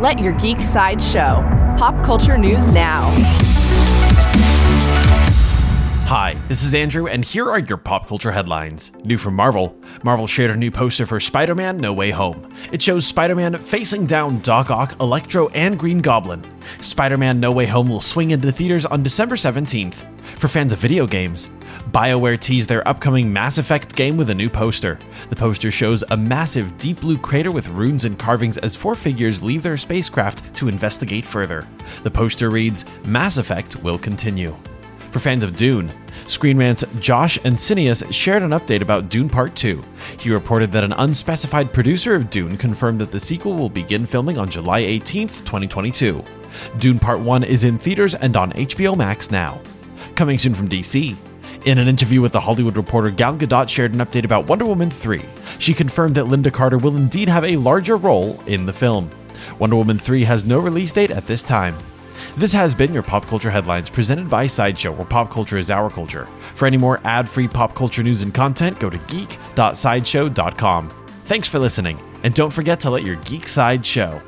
Let your geek side show. Pop culture news now. Hi, this is Andrew, and here are your pop culture headlines. New from Marvel Marvel shared a new poster for Spider Man No Way Home. It shows Spider Man facing down Doc Ock, Electro, and Green Goblin. Spider Man No Way Home will swing into theaters on December 17th. For fans of video games, BioWare teased their upcoming Mass Effect game with a new poster. The poster shows a massive deep blue crater with runes and carvings as four figures leave their spacecraft to investigate further. The poster reads Mass Effect will continue. For fans of Dune, Screen Rant's Josh and Cineas shared an update about Dune Part 2. He reported that an unspecified producer of Dune confirmed that the sequel will begin filming on July 18th, 2022. Dune Part 1 is in theaters and on HBO Max now. Coming soon from DC, in an interview with The Hollywood Reporter, Gal Gadot shared an update about Wonder Woman 3. She confirmed that Lynda Carter will indeed have a larger role in the film. Wonder Woman 3 has no release date at this time. This has been your Pop Culture Headlines presented by Sideshow, where pop culture is our culture. For any more ad free pop culture news and content, go to geek.sideshow.com. Thanks for listening, and don't forget to let your geek side show.